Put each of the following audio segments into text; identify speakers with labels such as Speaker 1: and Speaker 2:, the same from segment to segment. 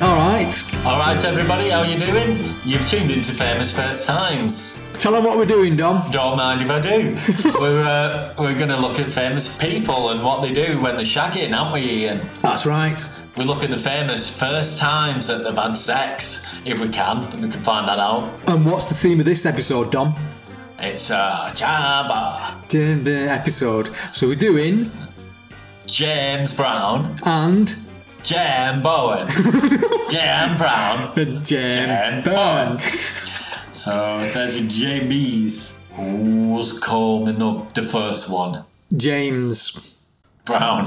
Speaker 1: All right.
Speaker 2: All right, everybody, how are you doing? You've tuned into Famous First Times.
Speaker 1: Tell them what we're doing, Dom.
Speaker 2: Don't mind if I do. we're uh, we're going to look at famous people and what they do when they're shagging, aren't we, Ian?
Speaker 1: That's right.
Speaker 2: We look at the famous first times that they've had sex, if we can. We can find that out.
Speaker 1: And what's the theme of this episode, Dom?
Speaker 2: It's a Jabba,
Speaker 1: the episode. So we're doing
Speaker 2: James Brown,
Speaker 1: and
Speaker 2: Jam Bowen, Jam Brown,
Speaker 1: Jam
Speaker 2: Jam
Speaker 1: Burn.
Speaker 2: Bowen. So there's a JB's. Who's coming up the first one?
Speaker 1: James.
Speaker 2: Brown.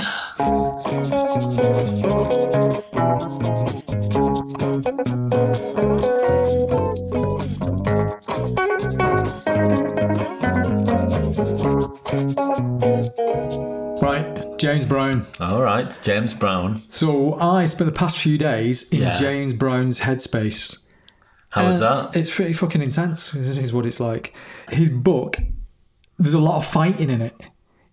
Speaker 1: Right, James Brown.
Speaker 2: All right, James Brown.
Speaker 1: So I spent the past few days in
Speaker 2: Yeah.
Speaker 1: James Brown's headspace.
Speaker 2: How was that?
Speaker 1: It's pretty fucking intense. This is what it's like. His book, there's a lot of fighting in it.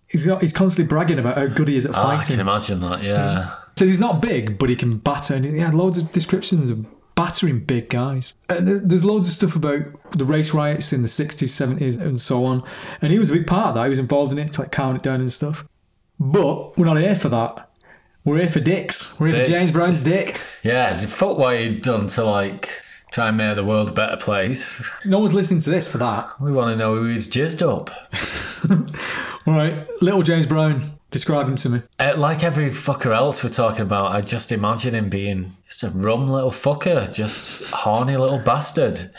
Speaker 1: He's got, he's constantly bragging about how good he is at
Speaker 2: Oh, I can imagine that. Yeah.
Speaker 1: So he's not big, but he can batter. And he had loads of descriptions of battering big guys. Uh, there- there's loads of stuff about the race riots in the 60s, 70s, and so on. And he was a big part of that. He was involved in it to like calm it down and stuff. But we're not here for that. We're here for dicks. We're here
Speaker 2: Dicks.
Speaker 1: for James Brown's dick.
Speaker 2: Yeah, felt what he'd done to like try and make the world a better place.
Speaker 1: No one's listening to this for that.
Speaker 2: We want to know who he's jizzed up.
Speaker 1: All right, little James Brown. Describe him to me.
Speaker 2: Uh, like every fucker else we're talking about, I just imagine him being just a rum little fucker, just horny little bastard.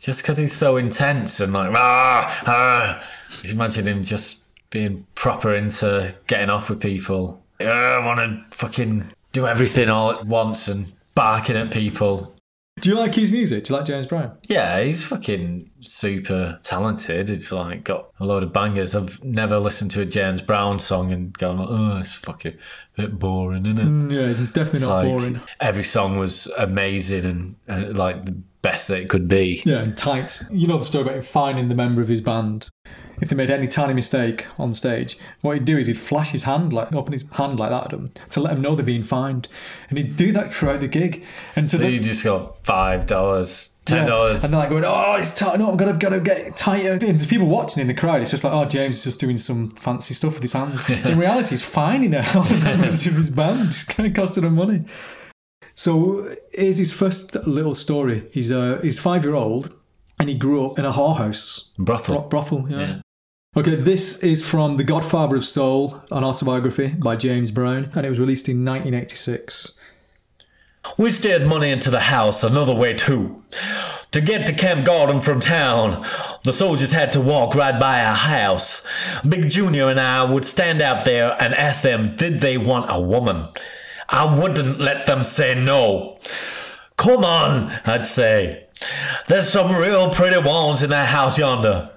Speaker 2: Just because he's so intense and like, ah, ah. Just imagine him just being proper into getting off with people. "Ah, I want to fucking do everything all at once and barking at people.
Speaker 1: Do you like his music? Do you like James Brown?
Speaker 2: Yeah, he's fucking super talented. It's like got a load of bangers. I've never listened to a James Brown song and gone, oh, it's fucking a bit boring, isn't it?
Speaker 1: Mm, Yeah, it's definitely
Speaker 2: It's
Speaker 1: not
Speaker 2: like
Speaker 1: boring.
Speaker 2: every song was amazing and, and like the best that it could be.
Speaker 1: Yeah, and tight. You know the story about him finding the member of his band. If they made any tiny mistake on stage, what he'd do is he'd flash his hand, like open his hand like that at them to let them know they're being fined, and he'd do that throughout the gig. And to
Speaker 2: So
Speaker 1: the,
Speaker 2: you just got five dollars, ten
Speaker 1: Yeah.
Speaker 2: dollars.
Speaker 1: And they're like going, oh, it's tight. No, I'm gonna gotta get tighter. And there's people watching in the crowd. It's just like, oh, James is just doing some fancy stuff with his hands. In reality, he's fining out all the members of his band. It's kind of costing him money. So here's his first little story. He's uh, he's five year old, and he grew up in a whorehouse
Speaker 2: Brothel.
Speaker 1: bro- brothel. Yeah.
Speaker 2: Yeah.
Speaker 1: Okay, this is from The Godfather of Soul, an autobiography by James Brown, and it was released in 1986.
Speaker 2: We steered money into the house another way too. To get to Camp Gordon from town, the soldiers had to walk right by our house. Big Junior and I would stand out there and ask them, did they want a woman? I wouldn't let them say no. Come on, I'd say. There's some real pretty ones in that house yonder.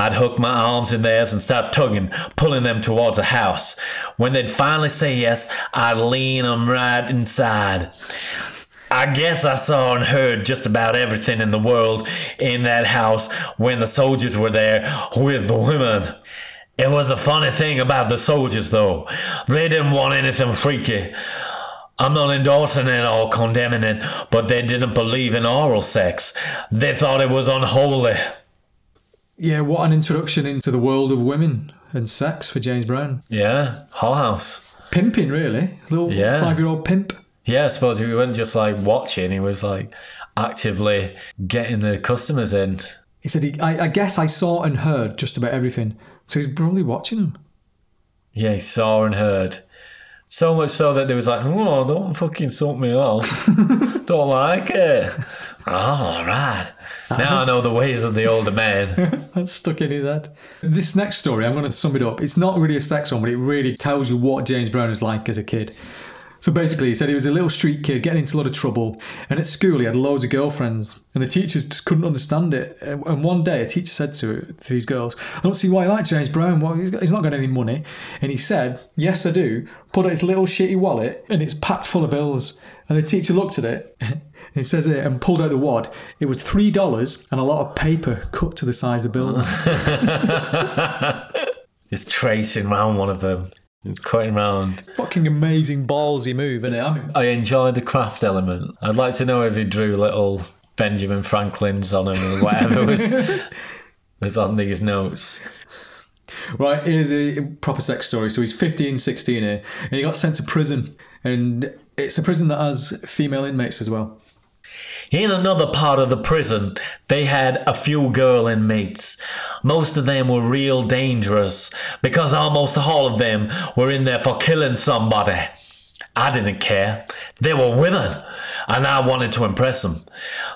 Speaker 2: I'd hook my arms in theirs and start tugging, pulling them towards the house. When they'd finally say yes, I'd lean 'em right inside. I guess I saw and heard just about everything in the world in that house when the soldiers were there with the women. It was a funny thing about the soldiers, though. They didn't want anything freaky. I'm not endorsing it or condemning it, but they didn't believe in oral sex. They thought it was unholy.
Speaker 1: Yeah, what an introduction into the world of women and sex for James Brown.
Speaker 2: Yeah, Hull House.
Speaker 1: Pimping, really. Little
Speaker 2: Yeah.
Speaker 1: five year old pimp.
Speaker 2: Yeah, I suppose he wasn't just like watching, he was like actively getting the customers in.
Speaker 1: He said, he, I, I guess I saw and heard just about everything. So he's probably watching them.
Speaker 2: Yeah, he saw and heard. So much so that they was like, oh, don't fucking suck me off. don't like it. Oh, ah, all right. Now I know the ways of the older man.
Speaker 1: That's stuck in his head. This next story, I'm going to sum it up. It's not really a sex one, but it really tells you what James Brown is like as a kid. So basically, he said he was a little street kid getting into a lot of trouble, and at school he had loads of girlfriends, and the teachers just couldn't understand it. And one day, a teacher said to, to these girls, "I don't see why you like James Brown. Well, he's, got, he's not got any money." And he said, "Yes, I do." Put out his little shitty wallet, and it's packed full of bills. And the teacher looked at it. It says it and pulled out the wad. It was three dollars and a lot of paper cut to the size of bills.
Speaker 2: Just tracing round one of them. Cutting round.
Speaker 1: Fucking amazing ballsy move, isn't it? I mean,
Speaker 2: I enjoyed the craft element. I'd like to know if he drew little Benjamin Franklin's on him or whatever was, was on these notes.
Speaker 1: Right, here's a proper sex story. So he's 15, 16 here, and he got sent to prison. And it's a prison that has female inmates as well.
Speaker 2: In another part of the prison, they had a few girl inmates. Most of them were real dangerous because almost all of them were in there for killing somebody. I didn't care. They were women, and I wanted to impress them.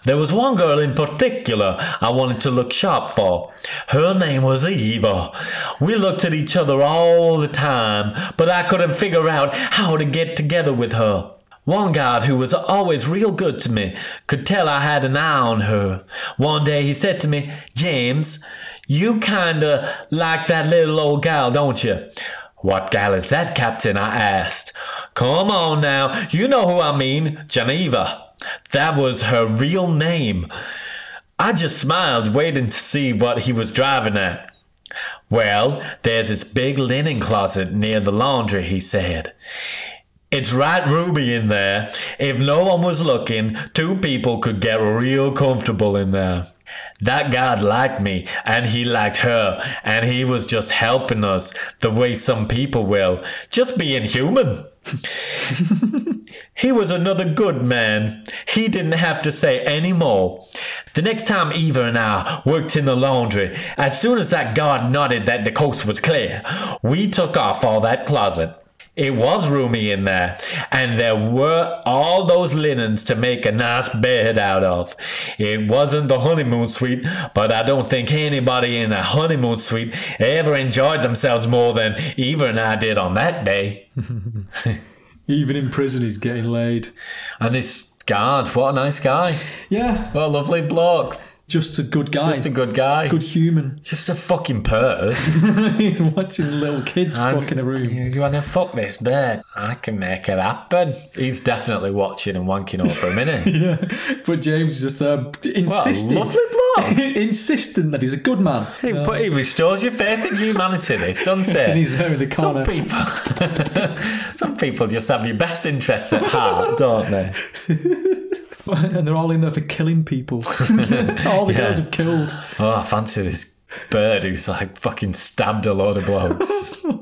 Speaker 2: There was one girl in particular I wanted to look sharp for. Her name was Eva. We looked at each other all the time, but I couldn't figure out how to get together with her. One guard who was always real good to me could tell I had an eye on her. One day he said to me, James, you kinda like that little old gal, don't you? What gal is that, Captain? I asked. Come on now, you know who I mean, Geneva. That was her real name. I just smiled, waiting to see what he was driving at. Well, there's this big linen closet near the laundry, he said. It's right Ruby in there. If no one was looking, two people could get real comfortable in there. That guard liked me, and he liked her, and he was just helping us the way some people will, just being human. he was another good man. He didn't have to say any more. The next time Eva and I worked in the laundry, as soon as that guard nodded that the coast was clear, we took off all that closet. It was roomy in there, and there were all those linens to make a nice bed out of. It wasn't the honeymoon suite, but I don't think anybody in a honeymoon suite ever enjoyed themselves more than Eva and I did on that day.
Speaker 1: Even in prison, he's getting laid.
Speaker 2: And this guard, what a nice guy.
Speaker 1: Yeah,
Speaker 2: What a lovely bloke.
Speaker 1: Just a good guy.
Speaker 2: Just a good guy.
Speaker 1: good human.
Speaker 2: Just a fucking perv.
Speaker 1: he's watching little kids fucking a room.
Speaker 2: You, you want to fuck this bird? I can make it happen. He's definitely watching and wanking over for a minute.
Speaker 1: Yeah, but James is just there
Speaker 2: a
Speaker 1: insisting,
Speaker 2: lovely bloke.
Speaker 1: insisting that he's a good man.
Speaker 2: He, uh, but he restores your faith in humanity, this, doesn't
Speaker 1: he?
Speaker 2: And
Speaker 1: he's there in the corner.
Speaker 2: Some people, some people just have your best interest at heart, don't they?
Speaker 1: and they're all in there for killing people. all the
Speaker 2: Yeah.
Speaker 1: girls have killed.
Speaker 2: Oh, I fancy this bird who's like fucking stabbed a load of blokes.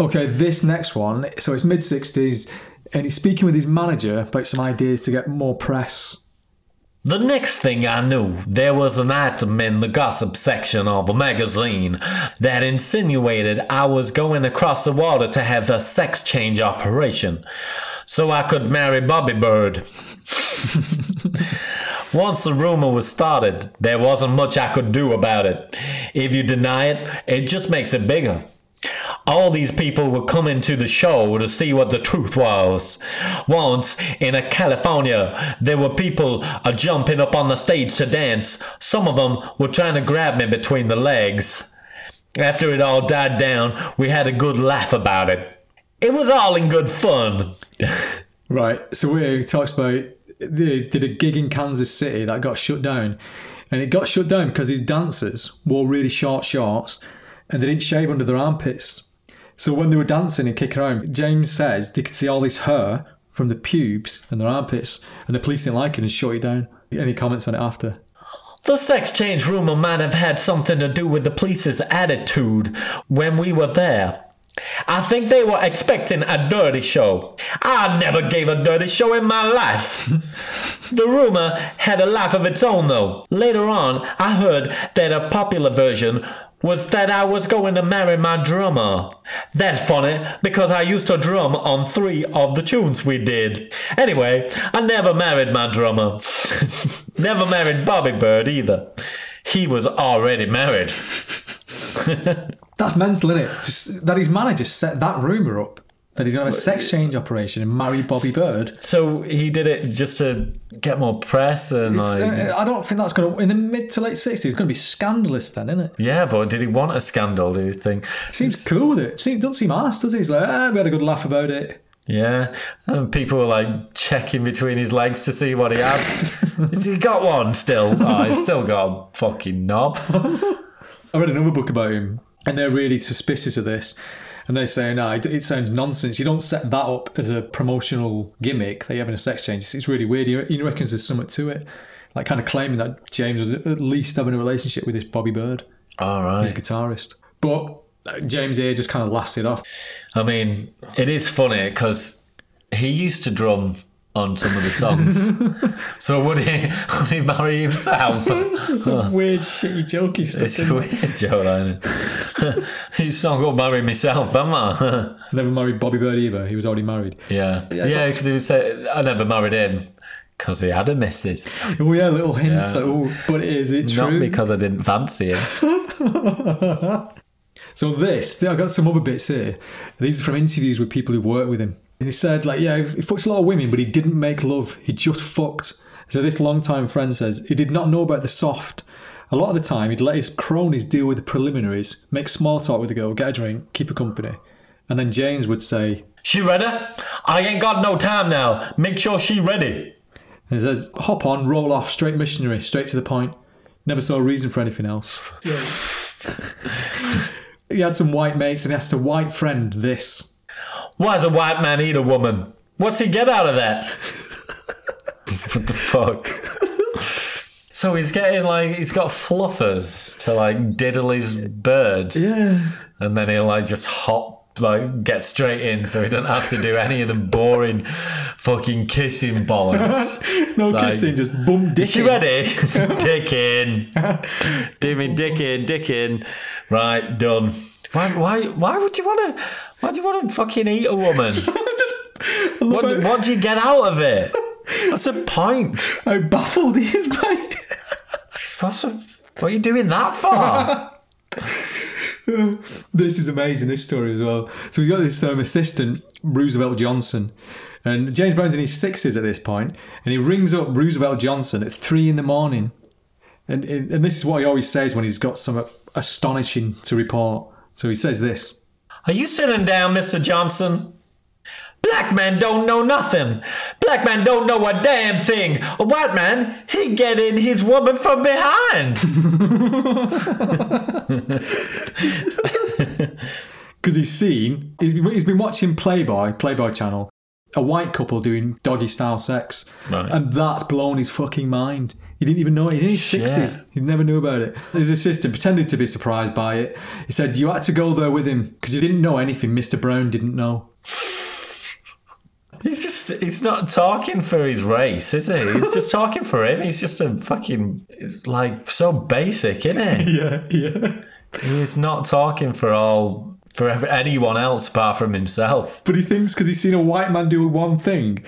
Speaker 1: Okay, this next one. So it's mid 60s, and he's speaking with his manager about some ideas to get more press.
Speaker 2: The next thing I knew, there was an item in the gossip section of a magazine that insinuated I was going across the water to have a sex change operation so I could marry Bobby Byrd. Once the rumor was started, there wasn't much I could do about it. If you deny it, it just makes it bigger. All these people were coming to the show to see what the truth was. Once in a California, there were people uh, jumping up on the stage to dance. Some of them were trying to grab me between the legs. After it all died down, we had a good laugh about it. It was all in good fun.
Speaker 1: Right. So he talks about they did a gig in Kansas City that got shut down, and it got shut down because these dancers wore really short shorts and they didn't shave under their armpits. So when they were dancing and kicking around, James says they could see all this hair from the pubes and their armpits, and the police didn't like it and shut it down. Any comments on it after?
Speaker 2: The sex change rumor might have had something to do with the police's attitude when we were there. I think they were expecting a dirty show. I never gave a dirty show in my life. the rumor had a life of its own, though. Later on, I heard that a popular version was that I was going to marry my drummer. That's funny because I used to drum on three of the tunes we did. Anyway, I never married my drummer. never married Bobby Byrd either. He was already married.
Speaker 1: That's mental, isn't it? Just that his manager set that rumor up that he's going to have a sex change operation and marry Bobby Byrd.
Speaker 2: So he did it just to get more press and
Speaker 1: It's,
Speaker 2: like.
Speaker 1: uh, I don't think that's going to in the mid to late sixties. It's going to be scandalous then, isn't it?
Speaker 2: yeah, but did he want a scandal? Do you think?
Speaker 1: Seems cool with it. Seems, doesn't seem arsed, does he? He's like, ah, we had a good laugh about it.
Speaker 2: Yeah, and people were like checking between his legs to see what he had. Has he got one still? Oh, he's still got a fucking knob.
Speaker 1: I read another book about him, and they're really suspicious of this. And they say, no, it, it sounds nonsense. You don't set that up as a promotional gimmick that you're having a sex change. It's, it's really weird. He, he reckons there's something to it. Like kind of claiming that James was at least having a relationship with this Bobby Byrd,
Speaker 2: All
Speaker 1: his guitarist. But uh, James here just kind of laughs it off.
Speaker 2: I mean, it is funny because he used to drum on some of the songs. so would he, would he marry himself?
Speaker 1: Some weird, shitty, jokey stuff.
Speaker 2: it's a weird joke, isn't it? He's not going to marry myself, am I?
Speaker 1: Never married Bobby Byrd either. He was already married.
Speaker 2: yeah.
Speaker 1: Yeah,
Speaker 2: Yeah, because he said, I never married him because he had a missus.
Speaker 1: Oh yeah, a little hint.
Speaker 2: Yeah.
Speaker 1: Oh, but is it true?
Speaker 2: Not
Speaker 1: true?
Speaker 2: because I didn't fancy him.
Speaker 1: So this, I got some other bits here. These are from interviews with people who work with him. And he said, like, yeah, he fucks a lot of women, but he didn't make love. He just fucked. So this longtime friend says he did not know about the soft. A lot of the time, he'd let his cronies deal with the preliminaries, make small talk with the girl, get a drink, keep her company. And then James would say,
Speaker 2: She ready? I ain't got no time now. Make sure she ready.
Speaker 1: and he says, hop on, roll off, straight missionary, straight to the point. Never saw a reason for anything else. he had some white mates and he asked a white friend this.
Speaker 2: Why does a white man eat a woman? What's he get out of that? what the fuck? So he's getting like he's got fluffers to like diddle his birds,
Speaker 1: Yeah.
Speaker 2: and then he'll like just hop like get straight in, so he don't have to do any of the boring fucking kissing bollocks.
Speaker 1: No
Speaker 2: It's like-
Speaker 1: kissing, just bum dick.
Speaker 2: Is she ready? dick in. Do me dick in, dick in. Right, done. Why, why, why would you want to? Why do you want to fucking eat a woman? What, what do you get out of it? What's the point?
Speaker 1: How baffled he is by.
Speaker 2: What's the, what are you doing that for?
Speaker 1: This is amazing, this story as well. So he's got this um, assistant, Roosevelt Johnson. And James Brown's in his 60s at this point, and he rings up Roosevelt Johnson at three in the morning. And, and this is what he always says when he's got something astonishing to report. So he says this
Speaker 2: Are you sitting down, Mr. Johnson? Black man don't know nothing. Black man don't know a damn thing. A white man, he get in his woman from behind.
Speaker 1: because he's seen, he's been- he's been watching Playboy, Playboy channel, a white couple doing doggy style sex.
Speaker 2: Right.
Speaker 1: And that's blown his fucking mind. He didn't even know it. He's in his 60s. He never knew about it. His assistant pretended to be surprised by it. He said, You had to go there with him because you didn't know anything Mr. Brown didn't know.
Speaker 2: He's just, he's not talking for his race, is he? He's just talking for him. He's just a fucking, like, so basic, isn't he?
Speaker 1: Yeah, yeah.
Speaker 2: He's not talking for all, for anyone else apart from himself.
Speaker 1: But he thinks because he's seen a white man do one thing,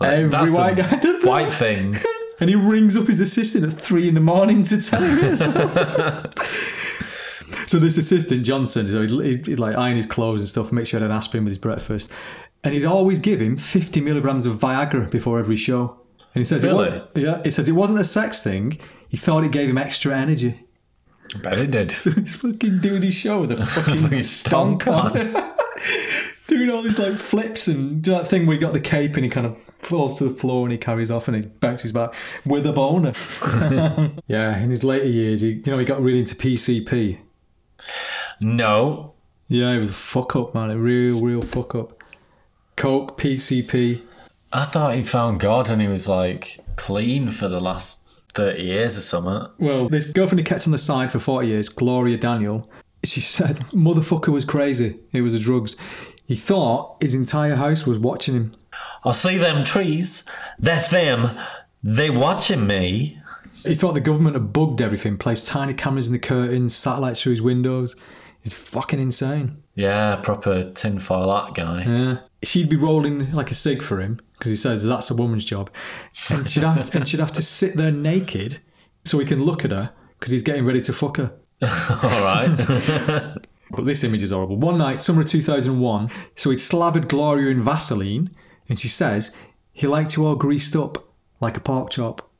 Speaker 2: Like,
Speaker 1: every white guy does that.
Speaker 2: White thing.
Speaker 1: And he rings up his assistant at three in the morning to tell him this. so this assistant Johnson, so he'd, he'd, he'd like iron his clothes and stuff, make sure he had an aspirin with his breakfast, and he'd always give him fifty milligrams of Viagra before every show. And he says, it
Speaker 2: Really?
Speaker 1: wa- yeah, he says it wasn't a sex thing. He thought it gave him extra energy.
Speaker 2: I bet he did.
Speaker 1: He's fucking doing his show with a fucking
Speaker 2: Fucking
Speaker 1: stonk
Speaker 2: stonk
Speaker 1: on. Doing all these like flips and do that thing where he got the cape and he kind of falls to the floor and he carries off and he bounces back with a boner. yeah, in his later years, he, you know, he got really into PCP.
Speaker 2: No.
Speaker 1: Yeah, he was a fuck up, man. A real, real fuck up. Coke, PCP.
Speaker 2: I thought he found God and he was like clean for the last 30 years or something.
Speaker 1: Well, this girlfriend he kept on the side for 40 years, Gloria Daniel, she said, motherfucker was crazy. It was the drugs. He thought his entire house was watching him.
Speaker 2: I see them trees. That's them. They watching me.
Speaker 1: He thought the government had bugged everything, placed tiny cameras in the curtains, satellites through his windows. He's fucking insane.
Speaker 2: Yeah, proper tinfoil hat guy.
Speaker 1: Yeah. She'd be rolling like a cig for him because he says that's a woman's job, and she'd have and she'd have to sit there naked so he can look at her because he's getting ready to fuck her.
Speaker 2: All right.
Speaker 1: But this image is horrible. One night, summer of 2001, so he'd slathered Gloria in Vaseline, and she says he liked you all greased up like a pork chop.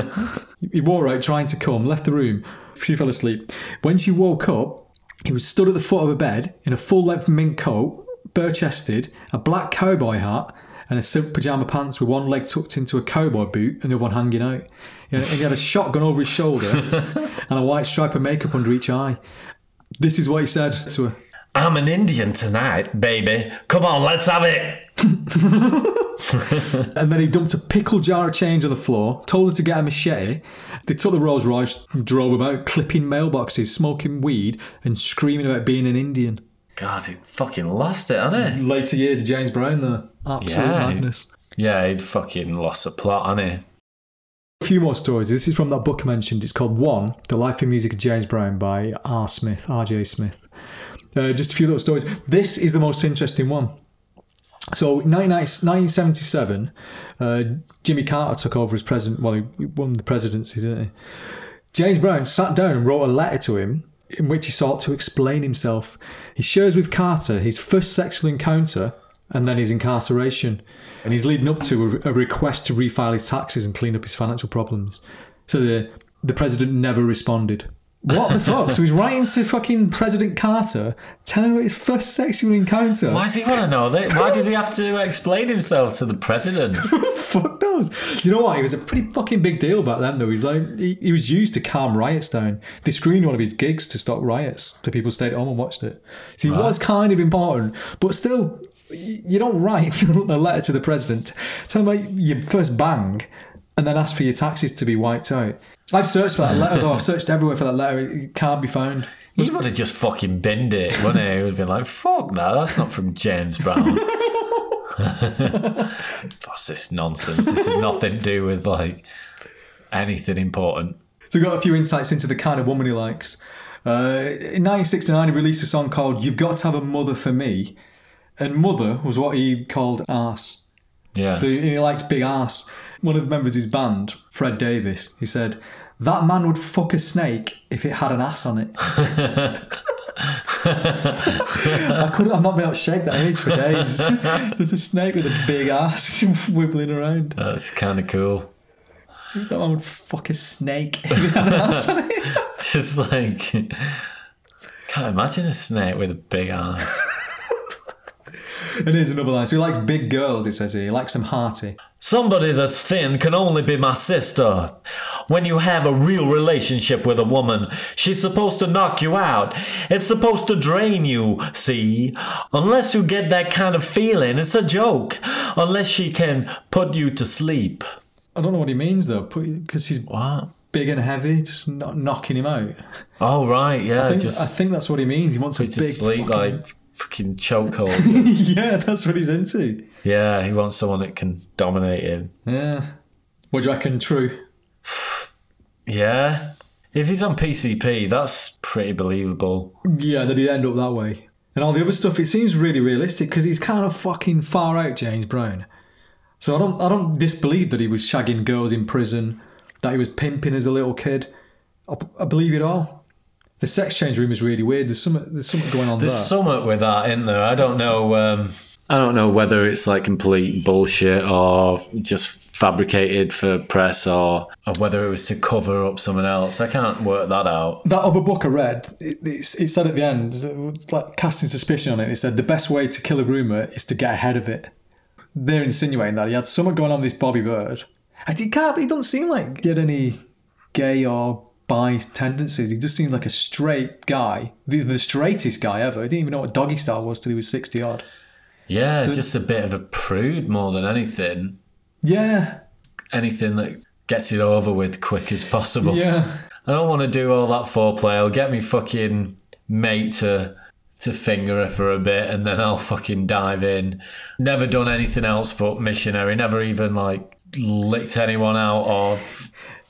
Speaker 1: he wore out trying to come, left the room. She fell asleep. When she woke up, he was stood at the foot of a bed in a full length mink coat, bare chested, a black cowboy hat, and a silk pajama pants with one leg tucked into a cowboy boot and the other one hanging out. He had, he had a shotgun over his shoulder and a white stripe of makeup under each eye. This is what he said to her.
Speaker 2: I'm an Indian tonight, baby. Come on, let's have it.
Speaker 1: And then he dumped a pickle jar of change on the floor, told her to get a machete. They took the Rolls Royce, drove about, clipping mailboxes, smoking weed, and screaming about being an Indian.
Speaker 2: God, he fucking lost it, hasn't he?
Speaker 1: Later years of James Brown, though. Absolute
Speaker 2: Yeah.
Speaker 1: madness.
Speaker 2: Yeah, he'd fucking lost the plot, hasn't he?
Speaker 1: A few more stories. This is from that book mentioned. It's called One The Life and Music of James Brown by R. Smith, R.J. Smith. Uh, just a few little stories. This is the most interesting one. So, 1977, uh, Jimmy Carter took over as president. Well, he won the presidency, didn't he? James Brown sat down and wrote a letter to him in which he sought to explain himself. He shares with Carter his first sexual encounter and then his incarceration. And he's leading up to a, a request to refile his taxes and clean up his financial problems. So the, the president never responded. What the fuck? So he's writing to fucking President Carter, telling him about his first sexual encounter.
Speaker 2: Why does he want to know that? Why does he have to explain himself to the president?
Speaker 1: fuck knows? You know what? He was a pretty fucking big deal back then, though. He's like he, he was used to calm riots down. They screened one of his gigs to stop riots, so people stayed at home and watched it. So he was kind of important, but still, you don't write a letter to the president, tell him about your first bang, and then ask for your taxes to be wiped out. I've searched for that letter, though. I've searched everywhere for that letter. It can't be found.
Speaker 2: He would have just fucking binned it, wouldn't he? He would have been like, fuck that, that's not from James Brown. What's this nonsense? This has nothing to do with, like, anything important.
Speaker 1: So we've got a few insights into the kind of woman he likes. Uh, in 1969, he released a song called You've Got to Have a Mother for Me. And mother was what he called ass.
Speaker 2: Yeah.
Speaker 1: So he he liked big ass. One of the members of his band, Fred Davis, he said, That man would fuck a snake if it had an ass on it. I couldn't, I've not been able to shake that age for days. There's a snake with a big ass wibbling around.
Speaker 2: That's kind of cool.
Speaker 1: That man would fuck a snake if it had an ass on it.
Speaker 2: Just like, can't imagine a snake with a big ass.
Speaker 1: And here's another line. So he likes big girls, it says here. He likes them hearty.
Speaker 2: Somebody that's thin can only be my sister. When you have a real relationship with a woman, she's supposed to knock you out. It's supposed to drain you, see? Unless you get that kind of feeling, it's a joke. Unless she can put you to sleep.
Speaker 1: I don't know what he means though, because he's
Speaker 2: What?
Speaker 1: big and heavy, just not knocking him out.
Speaker 2: Oh, right, yeah.
Speaker 1: I think,
Speaker 2: just
Speaker 1: I think that's what he means. He wants a big
Speaker 2: sleep
Speaker 1: fucking-
Speaker 2: like fucking chokehold.
Speaker 1: yeah, that's what he's into.
Speaker 2: yeah, he wants someone that can dominate him.
Speaker 1: Yeah. What do you reckon? True.
Speaker 2: Yeah. If he's on PCP, that's pretty believable.
Speaker 1: Yeah, that he'd end up that way. And all the other stuff, it seems really realistic because he's kind of fucking far out, James Brown. So I don't, I don't disbelieve that he was shagging girls in prison, that he was pimping as a little kid. I, I believe it all. The sex change room is really weird. There's something, there's something going on
Speaker 2: There's
Speaker 1: there.
Speaker 2: something with that in there. I don't know. Um, I don't know whether it's like complete bullshit or just fabricated for press or, or whether it was to cover up someone else. I can't work that out.
Speaker 1: that other book I read, it, it, it said at the end, like casting suspicion on it, it said the best way to kill a rumour is to get ahead of it. They're insinuating that he had something going on with this Bobby Byrd. And he can't, he doesn't seem like he had any gay or tendencies. He just seemed like a straight guy, the, the straightest guy ever. He didn't even know what doggy style was till he was 60 odd.
Speaker 2: Yeah, just a bit of a prude more than anything.
Speaker 1: Yeah,
Speaker 2: Anything that gets it over with quick as possible.
Speaker 1: yeah.
Speaker 2: I don't want to do all that foreplay. I'll get me fucking mate to to finger her for a bit and then I'll fucking dive in. Never done anything else but missionary. Never even like licked anyone out or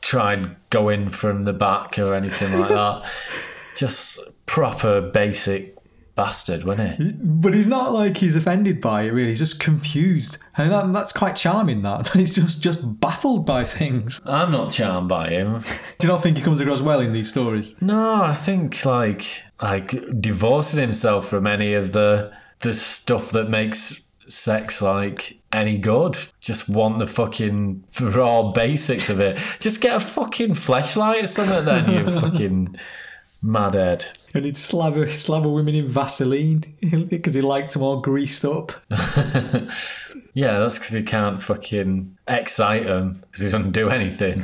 Speaker 2: tried in from the back or anything like that. Just proper basic bastard, wasn't he?
Speaker 1: But he's not like he's offended by it, really. He's just confused. And that, that's quite charming, that. He's just, just baffled by things.
Speaker 2: I'm not charmed by him.
Speaker 1: Do you not think he comes across well in these stories?
Speaker 2: No, I think like like divorcing himself from any of the the stuff that makes sex like any good. Just want the fucking raw basics of it. Just get a fucking flashlight or something then, you fucking madhead.
Speaker 1: And he'd slaver, slaver women in Vaseline because he liked them all greased up.
Speaker 2: Yeah, that's because he can't fucking excite him because he doesn't do anything.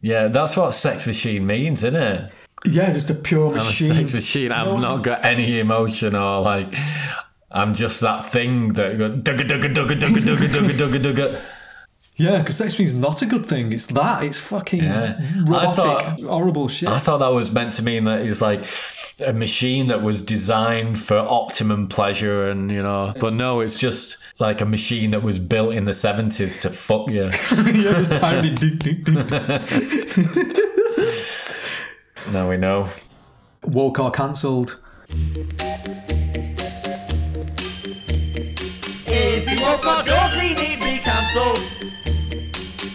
Speaker 2: Yeah, that's what sex machine means, isn't it?
Speaker 1: Yeah, just a pure
Speaker 3: I'm a
Speaker 1: machine.
Speaker 3: sex machine. I've
Speaker 1: No.
Speaker 3: not got any emotion or like. I'm just that thing that dugga dugga dugga dugga dugga dugga dugga dugga.
Speaker 1: Yeah, because sex is not a good thing. It's that. It's fucking
Speaker 3: Yeah.
Speaker 1: Robotic,
Speaker 3: thought-
Speaker 1: horrible shit.
Speaker 3: I thought that was meant to mean that it's like a machine that was designed for optimum pleasure and you know but no it's just like a machine that was built in the 70s to fuck you
Speaker 1: yeah,
Speaker 3: now we know
Speaker 1: Woke or cancelled.
Speaker 4: Woke or does need be cancelled?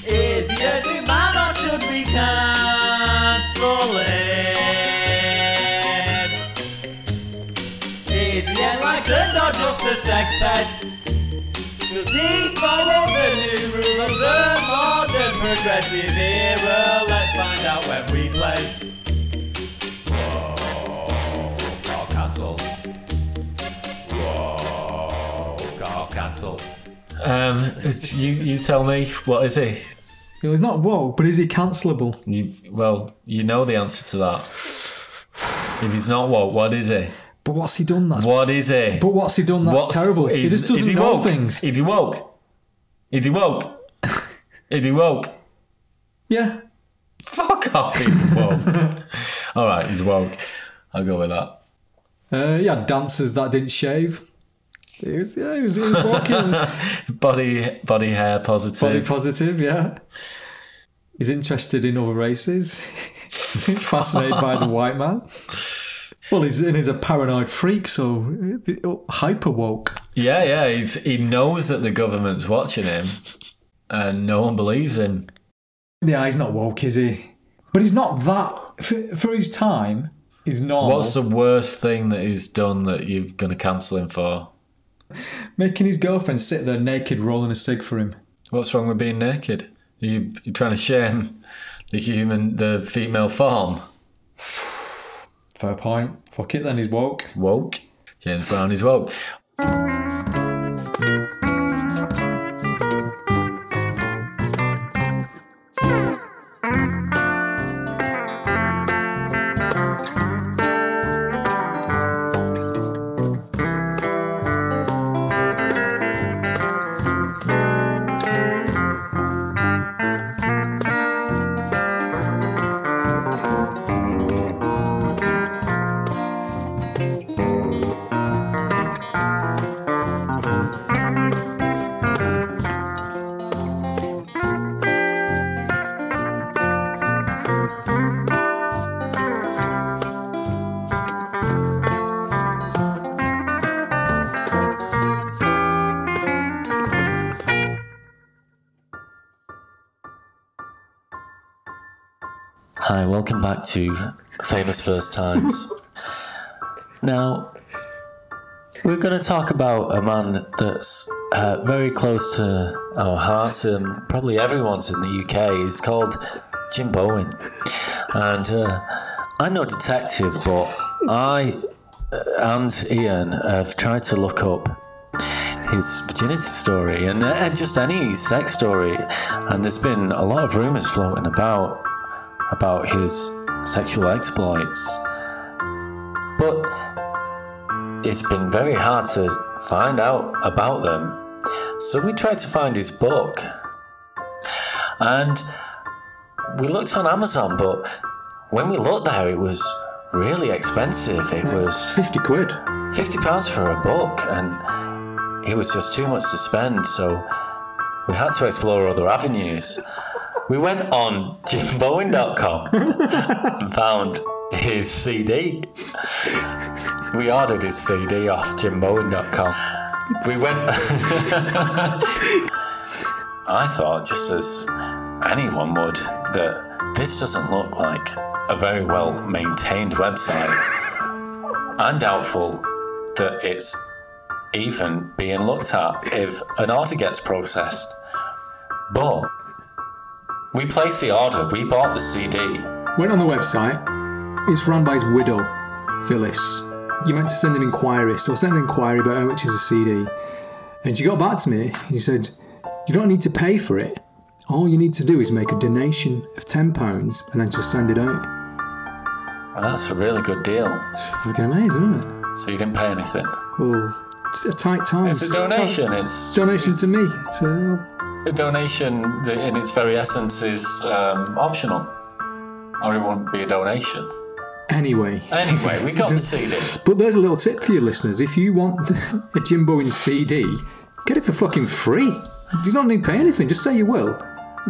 Speaker 4: Is he a new man or should we cancel him? Is he enlightened or just a sex pest? Does he follow the new rules of the modern progressive era? Let's find out when we play. Oh, Woke or cancelled. Cancelled.
Speaker 3: um you you tell me what is he
Speaker 1: You know, he's not woke, but is he cancelable?
Speaker 3: you well you know the answer to that if he's not woke what is he
Speaker 1: But what's he done? That's
Speaker 3: what is he
Speaker 1: But what's he done? That's
Speaker 3: What's-
Speaker 1: terrible. He just doesn't
Speaker 3: is he
Speaker 1: know
Speaker 3: woke?
Speaker 1: things.
Speaker 3: Is he woke? Is he woke? Is he woke?
Speaker 1: Yeah.
Speaker 3: Fuck off, he's woke. All right, he's woke. I'll go with that.
Speaker 1: Uh, yeah, dancers that didn't shave. He was, yeah, he was, he was was
Speaker 3: Body, body hair positive.
Speaker 1: body positive, yeah. He's interested in other races. he's fascinated by the white man. Well, he's, and he's a paranoid freak, so uh, hyper woke.
Speaker 3: yeah, yeah. He's, he knows that the government's watching him, and no one believes him.
Speaker 1: Yeah, he's not woke, is he? But he's not that. For, for his time, he's normal.
Speaker 3: What's the worst thing that he's done that you're going to cancel him for?
Speaker 1: Making his girlfriend sit there naked, rolling a cig for him.
Speaker 3: What's wrong with being naked? Are you you trying to shame the human, the female form?
Speaker 1: Fair point. Fuck it then, he's woke.
Speaker 3: Woke. James Brown is woke.
Speaker 2: Hi, welcome back to Famous First Times. now, we're going to talk about a man that's uh, very close to our hearts and probably everyone's in the UK. He's called Jim Bowen. And uh, I'm no detective, but I uh, and Ian have tried to look up his virginity story and, uh, and just any sex story. And there's been a lot of rumours floating about about his sexual exploits. But it's been very hard to find out about them. So we tried to find his book. And we looked on Amazon, but when we looked there, it was really expensive. It was
Speaker 1: 50 quid.
Speaker 2: 50 pounds for a book and it was just too much to spend so we had to explore other avenues we went on jimbowen.com and found his cd we ordered his cd off jimbowen.com we went i thought just as anyone would that this doesn't look like a very well maintained website. I'm doubtful that it's even being looked at if an order gets processed. But we placed the order, we bought the CD.
Speaker 5: Went on the website. It's run by his widow, Phyllis. You meant to send an inquiry, so I sent an inquiry about how much is a CD. And she got back to me. She said, You don't need to pay for it. All you need to do is make a donation of £10 and then just send it out.
Speaker 6: Well, that's a really good deal.
Speaker 1: It's fucking amazing, isn't it?
Speaker 6: So you didn't pay anything.
Speaker 1: Oh, it's a tight time.
Speaker 6: It's a donation. It's
Speaker 1: Donation to me. So,
Speaker 6: a donation that in its very essence is um, optional, or it wouldn't be a donation.
Speaker 1: anyway.
Speaker 6: Anyway, we got the CD.
Speaker 1: But there's a little tip for you listeners. If you want a Jim Bowen CD, get it for fucking free. You don't need to pay anything. Just say you will.